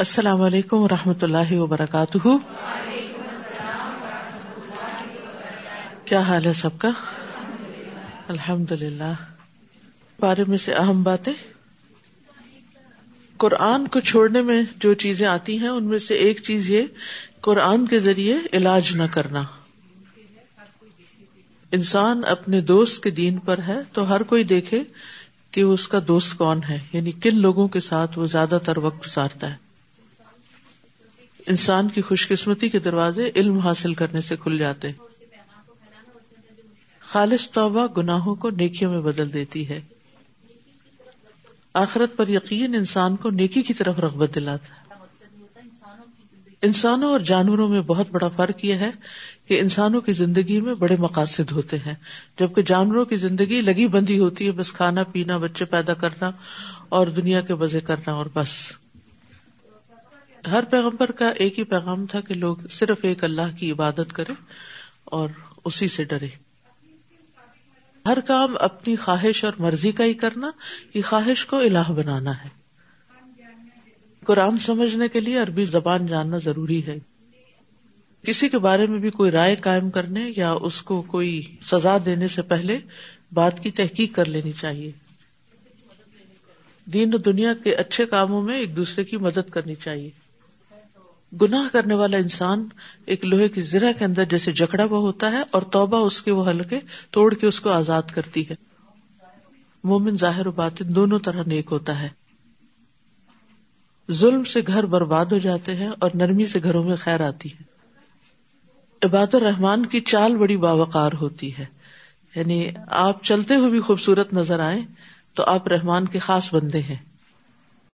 السلام علیکم و رحمۃ اللہ وبرکاتہ۔ کیا حال ہے سب کا؟ الحمد للہ بارے میں سے اہم باتیں۔ قرآن کو چھوڑنے میں جو چیزیں آتی ہیں، ان میں سے ایک چیز یہ، قرآن کے ذریعے علاج نہ کرنا۔ انسان اپنے دوست کے دین پر ہے تو ہر کوئی دیکھے کہ اس کا دوست کون ہے یعنی کن لوگوں کے ساتھ وہ زیادہ تر وقت گزارتا ہے۔ انسان کی خوش قسمتی کے دروازے علم حاصل کرنے سے کھل جاتے خالص توبہ گناہوں کو نیکیوں میں بدل دیتی ہے۔ آخرت پر یقین انسان کو نیکی کی طرف رغبت دلاتا ہے۔ انسانوں اور جانوروں میں بہت بڑا فرق یہ ہے کہ انسانوں کی زندگی میں بڑے مقاصد ہوتے ہیں۔ جبکہ جانوروں کی زندگی لگی بندی ہوتی ہے، بس کھانا پینا، بچے پیدا کرنا اور دنیا کے مزے کرنا اور بس۔ ہر پیغمبر کا ایک ہی پیغام تھا کہ لوگ صرف ایک اللہ کی عبادت کرے اور اسی سے ڈرے۔ ہر کام اپنی خواہش اور مرضی کا ہی کرنا یہ خواہش کو الہ بنانا ہے۔ قرآن سمجھنے کے لیے عربی زبان جاننا ضروری ہے۔ کسی کے بارے میں بھی کوئی رائے قائم کرنے یا اس کو کوئی سزا دینے سے پہلے بات کی تحقیق کر لینی چاہیے۔ دین و دنیا کے اچھے کاموں میں ایک دوسرے کی مدد کرنی چاہیے۔ گناہ کرنے والا انسان ایک لوہے کی زرہ کے اندر جیسے جکڑا ہوا ہوتا ہے اور توبہ اس کے وہ ہلکے توڑ کے اس کو آزاد کرتی ہے۔ مومن ظاہر و باطن دونوں طرح نیک ہوتا ہے۔ ظلم سے گھر برباد ہو جاتے ہیں اور نرمی سے گھروں میں خیر آتی ہے۔ عباد الرحمان کی چال بڑی باوقار ہوتی ہے۔ یعنی آپ چلتے ہوئے بھی خوبصورت نظر آئے تو آپ رحمان کے خاص بندے ہیں۔